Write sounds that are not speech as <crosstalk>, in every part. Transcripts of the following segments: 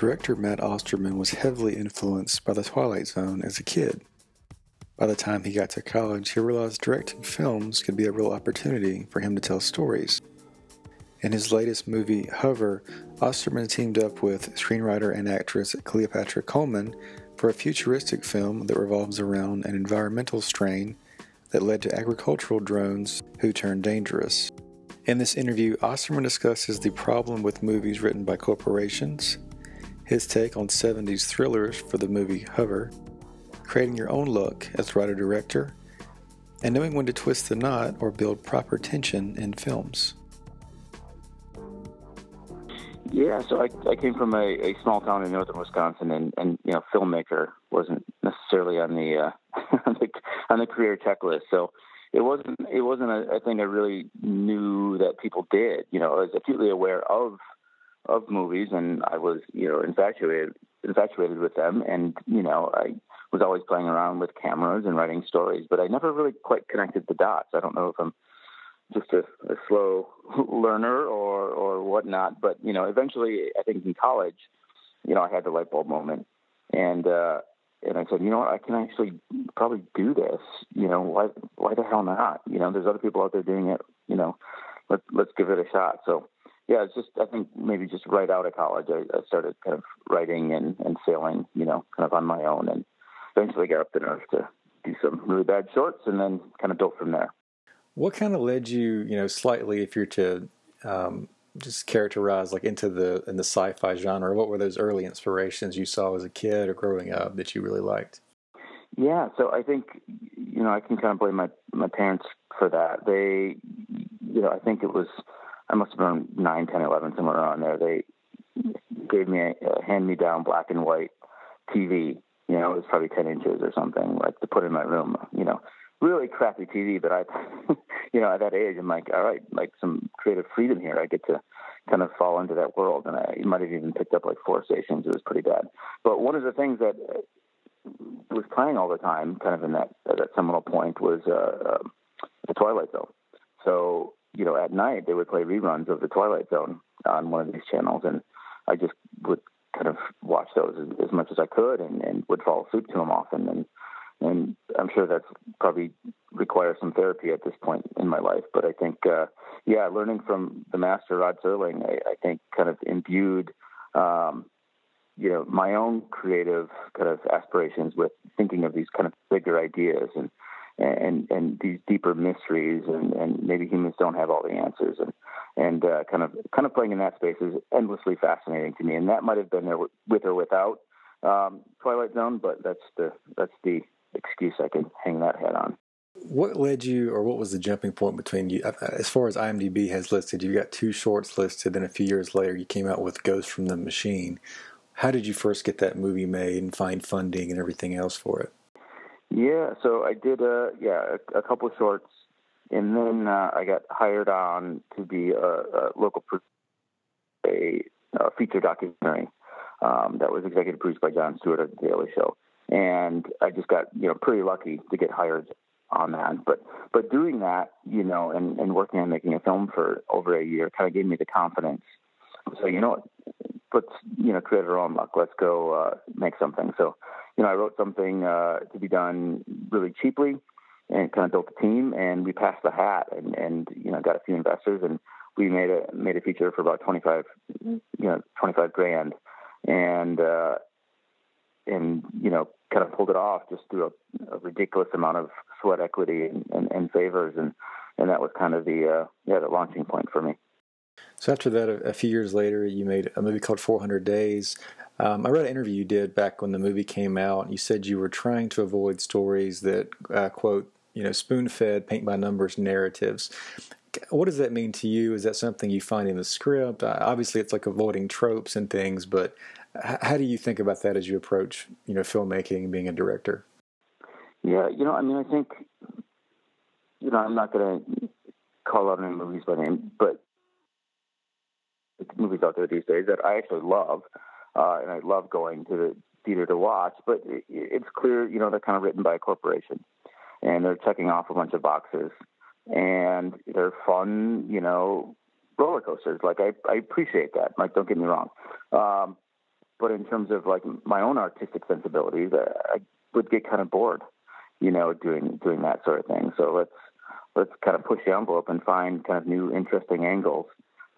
Director Matt Osterman was heavily influenced by The Twilight Zone as a kid. By the time he got to college, he realized directing films could be a real opportunity for him to tell stories. In his latest movie, Hover, Osterman teamed up with screenwriter and actress Cleopatra Coleman for a futuristic film that revolves around an environmental strain that led to agricultural drones who turned dangerous. In this interview, Osterman discusses the problem with movies written by corporations, his take on 70s thrillers for the movie Hover, creating your own look as writer director, and knowing when to twist the knot or build proper tension in films. Yeah, so I, I came from a, a small town in northern Wisconsin, and, and you know, filmmaker wasn't necessarily on the uh, <laughs> on the on the career checklist. So it wasn't it wasn't a, a thing I really knew that people did. You know, I was acutely aware of of movies, and I was you know infatuated infatuated with them, and you know I was always playing around with cameras and writing stories, but I never really quite connected the dots. I don't know if I'm just a, a slow learner or or whatnot, but you know eventually I think in college, you know I had the light bulb moment, and uh, and I said, you know what, I can actually probably do this. You know, why why the hell not? You know, there's other people out there doing it. You know, let let's give it a shot. So yeah, it's just I think maybe just right out of college, I, I started kind of writing and and sailing. You know, kind of on my own, and eventually got up the nerve to do some really bad shorts, and then kind of built from there. What kind of led you, you know, slightly, if you're to um, just characterize like into the in the sci-fi genre? What were those early inspirations you saw as a kid or growing up that you really liked? Yeah, so I think you know I can kind of blame my my parents for that. They, you know, I think it was I must have been nine, ten, eleven, somewhere around there. They gave me a, a hand-me-down black and white TV. You know, it was probably ten inches or something, like to put in my room. You know, really crappy TV, but I, <laughs> you know, at that age, I'm like, all right, like some creative freedom here. I get to kind of fall into that world, and I might have even picked up like four stations. It was pretty bad. But one of the things that was playing all the time, kind of in that that seminal point, was uh, uh, the Twilight Zone. So you know, at night they would play reruns of the Twilight Zone on one of these channels, and I just would kind of watch those as, as much as I could, and, and would fall asleep to them often, and and I'm sure that's probably requires some therapy at this point in my life. But I think, uh, yeah, learning from the master Rod Serling, I, I think kind of imbued, um, you know, my own creative kind of aspirations with thinking of these kind of bigger ideas and and and these deeper mysteries and and maybe humans don't have all the answers and and uh, kind of kind of playing in that space is endlessly fascinating to me. And that might have been there with or without um, Twilight Zone, but that's the that's the excuse I can hang that hat on. What led you, or what was the jumping point between you? As far as IMDb has listed, you got two shorts listed, then a few years later, you came out with Ghost from the Machine. How did you first get that movie made and find funding and everything else for it? Yeah, so I did a yeah a, a couple shorts, and then uh, I got hired on to be a, a local a, a feature documentary um, that was executive produced by Jon Stewart of The Daily Show and I just got you know pretty lucky to get hired on that. But but doing that, you know, and, and working on making a film for over a year kind of gave me the confidence. So you know, let's you know create our own luck. Let's go uh, make something. So you know, I wrote something uh, to be done really cheaply and kind of built a team, and we passed the hat, and and you know got a few investors, and we made a made a feature for about twenty five, you know, twenty five grand, and uh, and you know kind of pulled it off just through a, a ridiculous amount of sweat equity and, and, and, favors, and and that was kind of the uh, yeah the launching point for me. So after that, a, a few years later, you made a movie called 400 Days. Um, I read an interview you did back when the movie came out. You said you were trying to avoid stories that uh, quote you know spoon-fed paint by numbers narratives. What does that mean to you? Is that something you find in the script? Uh, obviously, it's like avoiding tropes and things, but how do you think about that as you approach, you know, filmmaking and being a director? Yeah, you know, I mean, I think, you know, I'm not going to call out any movies by name, but movies out there these days that I actually love, uh, and I love going to the theater to watch. But it, it's clear, you know, they're kind of written by a corporation, and they're checking off a bunch of boxes, and they're fun, you know, roller coasters. Like I, I appreciate that. Like, don't get me wrong. Um, but in terms of like my own artistic sensibilities, I, I would get kind of bored, you know, doing doing that sort of thing. So let's let's kind of push the envelope and find kind of new, interesting angles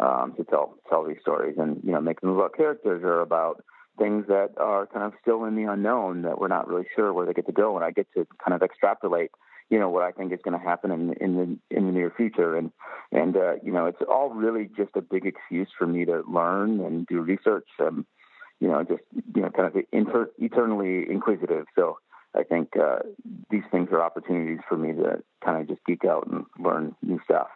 um, to tell tell these stories, and you know, make them about characters or about things that are kind of still in the unknown that we're not really sure where they get to go. And I get to kind of extrapolate, you know, what I think is going to happen in in the in the near future. And and uh, you know, it's all really just a big excuse for me to learn and do research. Um, you know, just you know, kind of inter- eternally inquisitive. So I think uh, these things are opportunities for me to kind of just geek out and learn new stuff.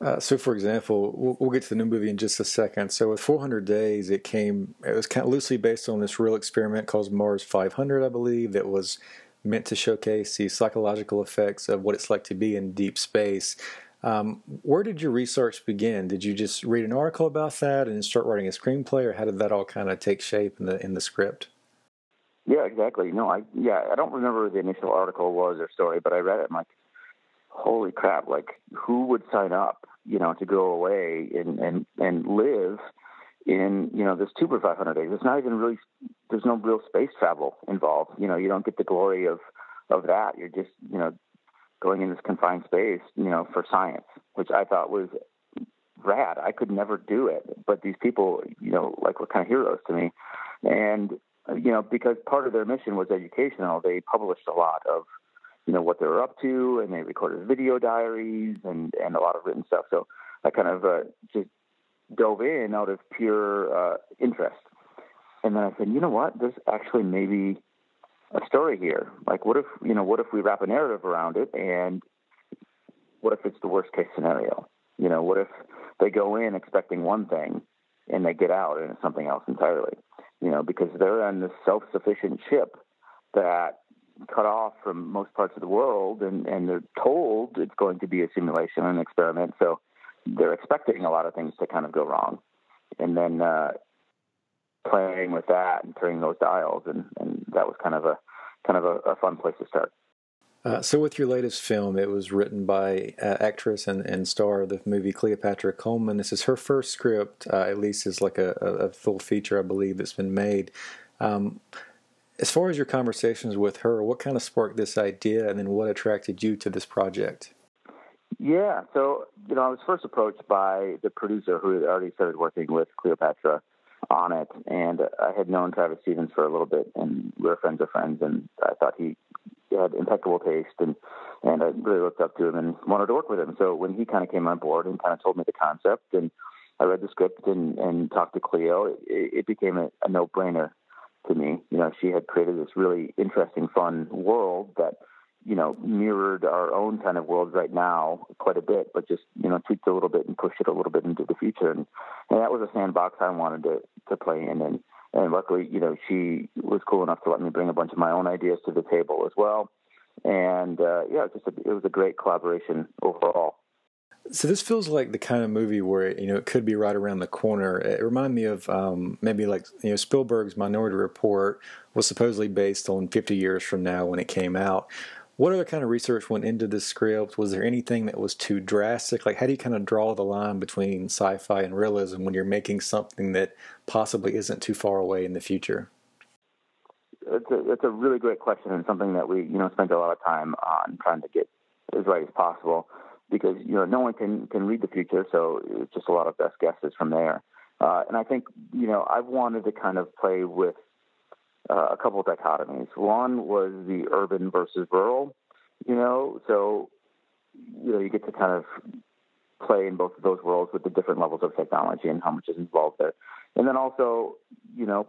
Uh, so, for example, we'll, we'll, get to the new movie in just a second. So, with 400 Days, it came. It was kind of loosely based on this real experiment called Mars 500, I believe, that was meant to showcase the psychological effects of what it's like to be in deep space. Um, where did your research begin? Did you just read an article about that and start writing a screenplay, or how did that all kind of take shape in the in the script? Yeah, exactly. No, I yeah, I don't remember the initial article was or story, but I read it. I'm like, holy crap! Like, who would sign up, you know, to go away and and and live in you know this two for 500 days? It's not even really. There's no real space travel involved. You know, you don't get the glory of of that. You're just you know going in this confined space, you know, for science, which I thought was rad. I could never do it, but these people, you know, like were kind of heroes to me. And you know, because part of their mission was educational, they published a lot of, you know, what they were up to, and they recorded video diaries and and a lot of written stuff. So I kind of uh, just dove in out of pure uh, interest. And then I said, you know what? There's actually maybe a story here. Like, what if you know, what if we wrap a narrative around it, and what if it's the worst case scenario? You know, what if they go in expecting one thing and they get out and it's something else entirely? You know, because they're on this self-sufficient ship that cut off from most parts of the world, and and they're told it's going to be a simulation, an experiment. So they're expecting a lot of things to kind of go wrong, and then uh, playing with that and turning those dials, and, and that was kind of a kind of a, a fun place to start. Uh, so, with your latest film, it was written by uh, actress and, and star of the movie Cleopatra Coleman. This is her first script, uh, at least is like a, a, full feature, I believe, that's been made. Um, as far as your conversations with her, what kind of sparked this idea, and then what attracted you to this project? Yeah, so you know, I was first approached by the producer who had already started working with Cleopatra on it. And I had known Travis Stevens for a little bit, and we were friends of friends. And I thought he had impeccable taste, and and I really looked up to him and wanted to work with him. So when he kind of came on board and kind of told me the concept, and I read the script and and talked to Cleo, it, it became a, a no brainer to me. You know, she had created this really interesting, fun world that you know, mirrored our own kind of world right now quite a bit, but just, you know, tweaked a little bit and pushed it a little bit into the future. And, and that was a sandbox I wanted to, to play in. And, and luckily, you know, she was cool enough to let me bring a bunch of my own ideas to the table as well. And, uh, yeah, just a, it was a great collaboration overall. So this feels like the kind of movie where you know it could be right around the corner. It reminded me of um, maybe like you know Spielberg's Minority Report was supposedly based on 50 years from now when it came out, What other kind of research went into the script? Was there anything that was too drastic? Like, how do you kind of draw the line between sci-fi and realism when you're making something that possibly isn't too far away in the future? It's a, it's a really great question and something that we you know spent a lot of time on trying to get as right as possible because you know no one can can read the future, so it's just a lot of best guesses from there. Uh, and I think you know I've wanted to kind of play with uh, a couple of dichotomies. One was the urban versus rural, you know, so you know you get to kind of play in both of those worlds with the different levels of technology and how much is involved there. And then also, you know,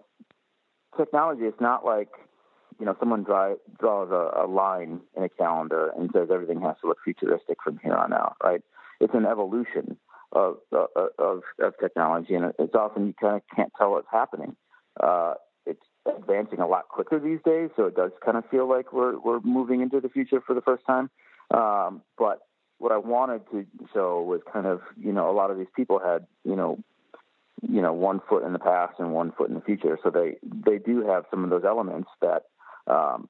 technology is not like you know someone dry, draws a, a line in a calendar and says everything has to look futuristic from here on out, right? It's an evolution of of, of technology, and it's often you kind of can't tell what's happening. Uh, it's advancing a lot quicker these days, so it does kind of feel like we're we're moving into the future for the first time. Um, but what I wanted to show was kind of you know a lot of these people had you know you know one foot in the past and one foot in the future, so they they do have some of those elements that um,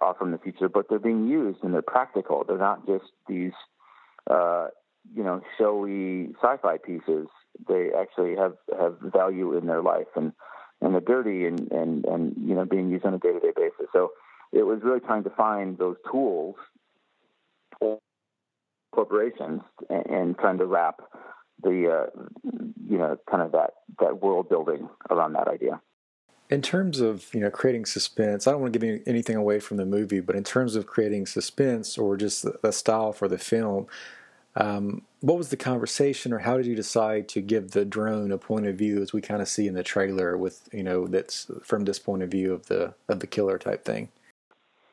are from the future, but they're being used and they're practical. They're not just these uh, you know showy sci-fi pieces. They actually have have value in their life and and they're dirty and, and, and you know being used on a day to day basis. So it was really trying to find those tools corporations and, and trying to wrap the uh, you know kind of that that world building around that idea. In terms of you know creating suspense, I don't want to give anything away from the movie, but in terms of creating suspense or just the, style for the film, um, what was the conversation, or how did you decide to give the drone a point of view, as we kind of see in the trailer, with you know that's from this point of view of the of the killer type thing?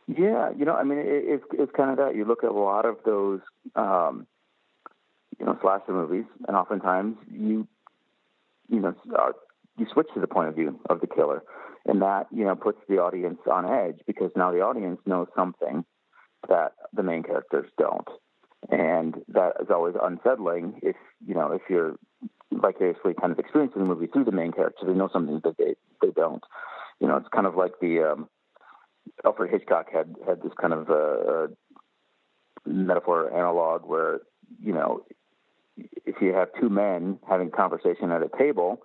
Yeah, you know, I mean, it, it's it's kind of that. You look at a lot of those, um, you know, slasher movies, and oftentimes you, you know, you switch to the point of view of the killer, and that you know puts the audience on edge because now the audience knows something that the main characters don't. And that is always unsettling if you know if you're vicariously kind of experiencing the movie through the main character they know something that they they don't. You know it's kind of like the um alfred hitchcock had had this kind of uh, metaphor analog where you know if you have two men having conversation at a table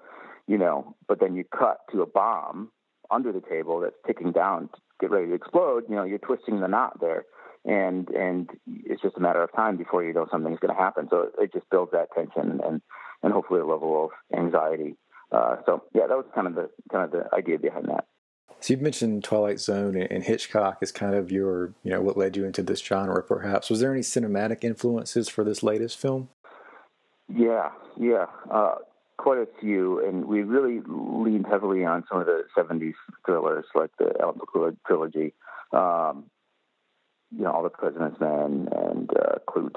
you know but then you cut to a bomb under the table that's ticking down to get ready to explode you know you're twisting the knot there and and it's just a matter of time before you know something's going to happen. So it just builds that tension and and hopefully a level of anxiety. Uh, so yeah, that was kind of the kind of the idea behind that. So you've mentioned Twilight Zone and Hitchcock is kind of your you know what led you into this genre. Perhaps was there any cinematic influences for this latest film? Yeah, yeah. Uh, quite a few, and we really leaned heavily on some of the '70s thrillers, like the Alan Pakula trilogy. Um, you know, All the President's Men and uh, Klute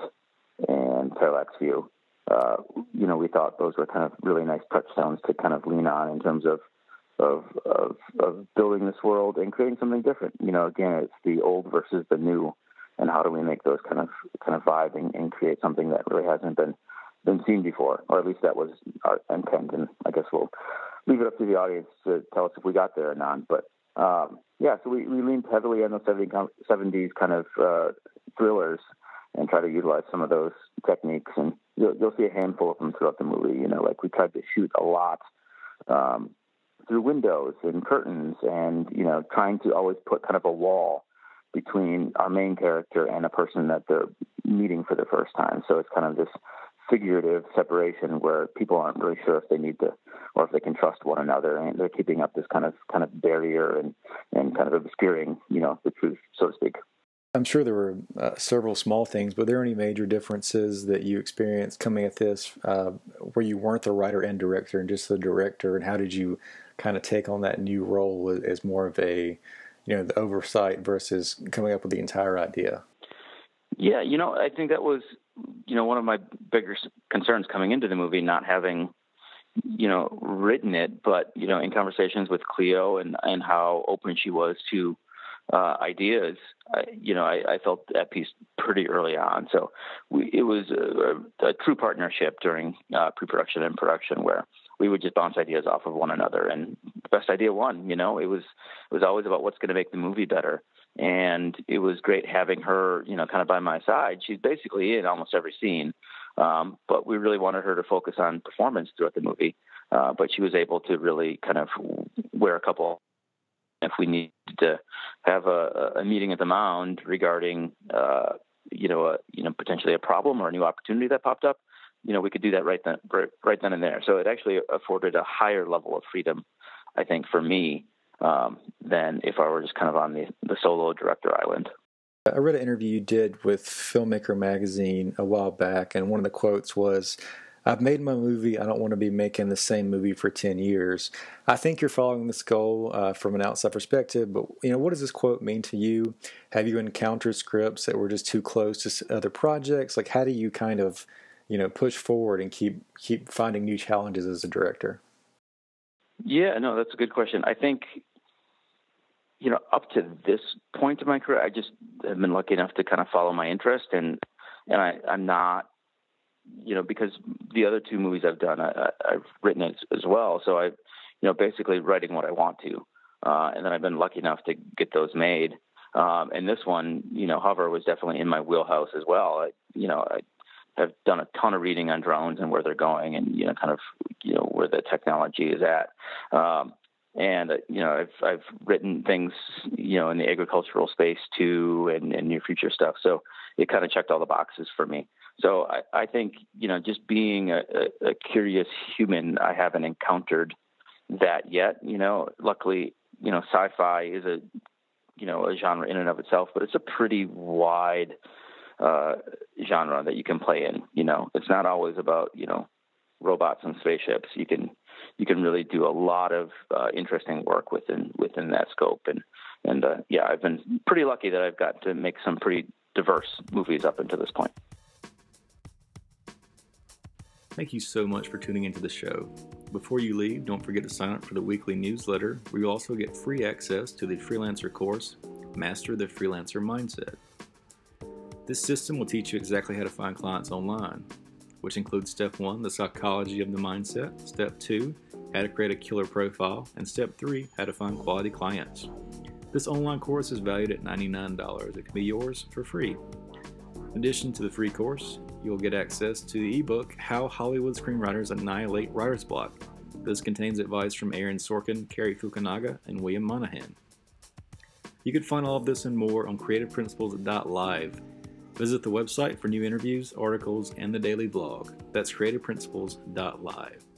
and Parallax View. Uh, you know, we thought those were kind of really nice touchstones to kind of lean on in terms of of, of of building this world and creating something different. You know, again, it's the old versus the new, and how do we make those kind of kind of vibe and, and create something that really hasn't been been seen before, or at least that was our intent. And I guess we'll leave it up to the audience to tell us if we got there or not. But um, yeah, so we, we leaned heavily on the 70s kind of uh, thrillers and try to utilize some of those techniques. And you'll, you'll see a handful of them throughout the movie. You know, like we tried to shoot a lot um, through windows and curtains and, you know, trying to always put kind of a wall between our main character and a person that they're meeting for the first time. So it's kind of this figurative separation where people aren't really sure if they need to or if they can trust one another and they're keeping up this kind of kind of barrier and and kind of obscuring you know the truth so to speak. I'm sure there were uh, several small things but are there any major differences that you experienced coming at this uh, where you weren't the writer and director and just the director and how did you kind of take on that new role as more of a you know the oversight versus coming up with the entire idea? Yeah you know i think that was you know, one of my bigger concerns coming into the movie, not having, you know, written it, but you know, in conversations with Cleo and and how open she was to uh, ideas, I, you know, I, I felt at peace pretty early on. So we, it was a, a, true partnership during uh, pre-production and production, where we would just bounce ideas off of one another, and the best idea won. You know, it was it was always about what's going to make the movie better and it was great having her, you know, kind of by my side. She's basically in almost every scene, um, but we really wanted her to focus on performance throughout the movie. Uh, but she was able to really kind of wear a couple. If we needed to have a, a meeting at the mound regarding, uh, you know, a, you know, potentially a problem or a new opportunity that popped up, you know, we could do that right then, right, right then and there. So it actually afforded a higher level of freedom, I think, for me um, than if I were just kind of on the, the solo director island. I read an interview you did with Filmmaker Magazine a while back, and one of the quotes was, I've made my movie. I don't want to be making the same movie for 10 years. I think you're following this goal uh, from an outside perspective, but you know, what does this quote mean to you? Have you encountered scripts that were just too close to other projects? Like, how do you kind of, you know, push forward and keep keep finding new challenges as a director? Yeah, no, that's a good question. I think you know, up to this point in my career, I just have been lucky enough to kind of follow my interest, and and I, I'm not, you know, because the other two movies I've done, I, have written as, as well. So I, you know, basically writing what I want to, uh, and then I've been lucky enough to get those made. Um, and this one, you know, Hover was definitely in my wheelhouse as well. I, you know, I have done a ton of reading on drones and where they're going, and you know, kind of, you know, where the technology is at. Um, and uh, you know I've I've written things you know in the agricultural space too and, and near future stuff. So it kind of checked all the boxes for me. So I, I think you know just being a, a, curious human I haven't encountered that yet you know. Luckily you know sci-fi is a you know a genre in and of itself but it's a pretty wide uh, genre that you can play in you know. It's not always about you know robots and spaceships you can you can really do a lot of uh, interesting work within within that scope. And and uh, yeah, I've been pretty lucky that I've got to make some pretty diverse movies up until this point. Thank you so much for tuning into the show. Before you leave, don't forget to sign up for the weekly newsletter, where you also get free access to the freelancer course, Master the Freelancer Mindset. This system will teach you exactly how to find clients online, which includes step one, the psychology of the mindset, step two, how to create a killer profile, and step three, how to find quality clients. This online course is valued at $99. It can be yours for free. In addition to the free course, you'll get access to the ebook How Hollywood Screenwriters Annihilate Writer's Block. This contains advice from Aaron Sorkin, Cary Fukunaga, and William Monahan. You can find all of this and more on creativeprinciples.live Visit the website for new interviews, articles, and the daily blog. That's creativeprinciples.live.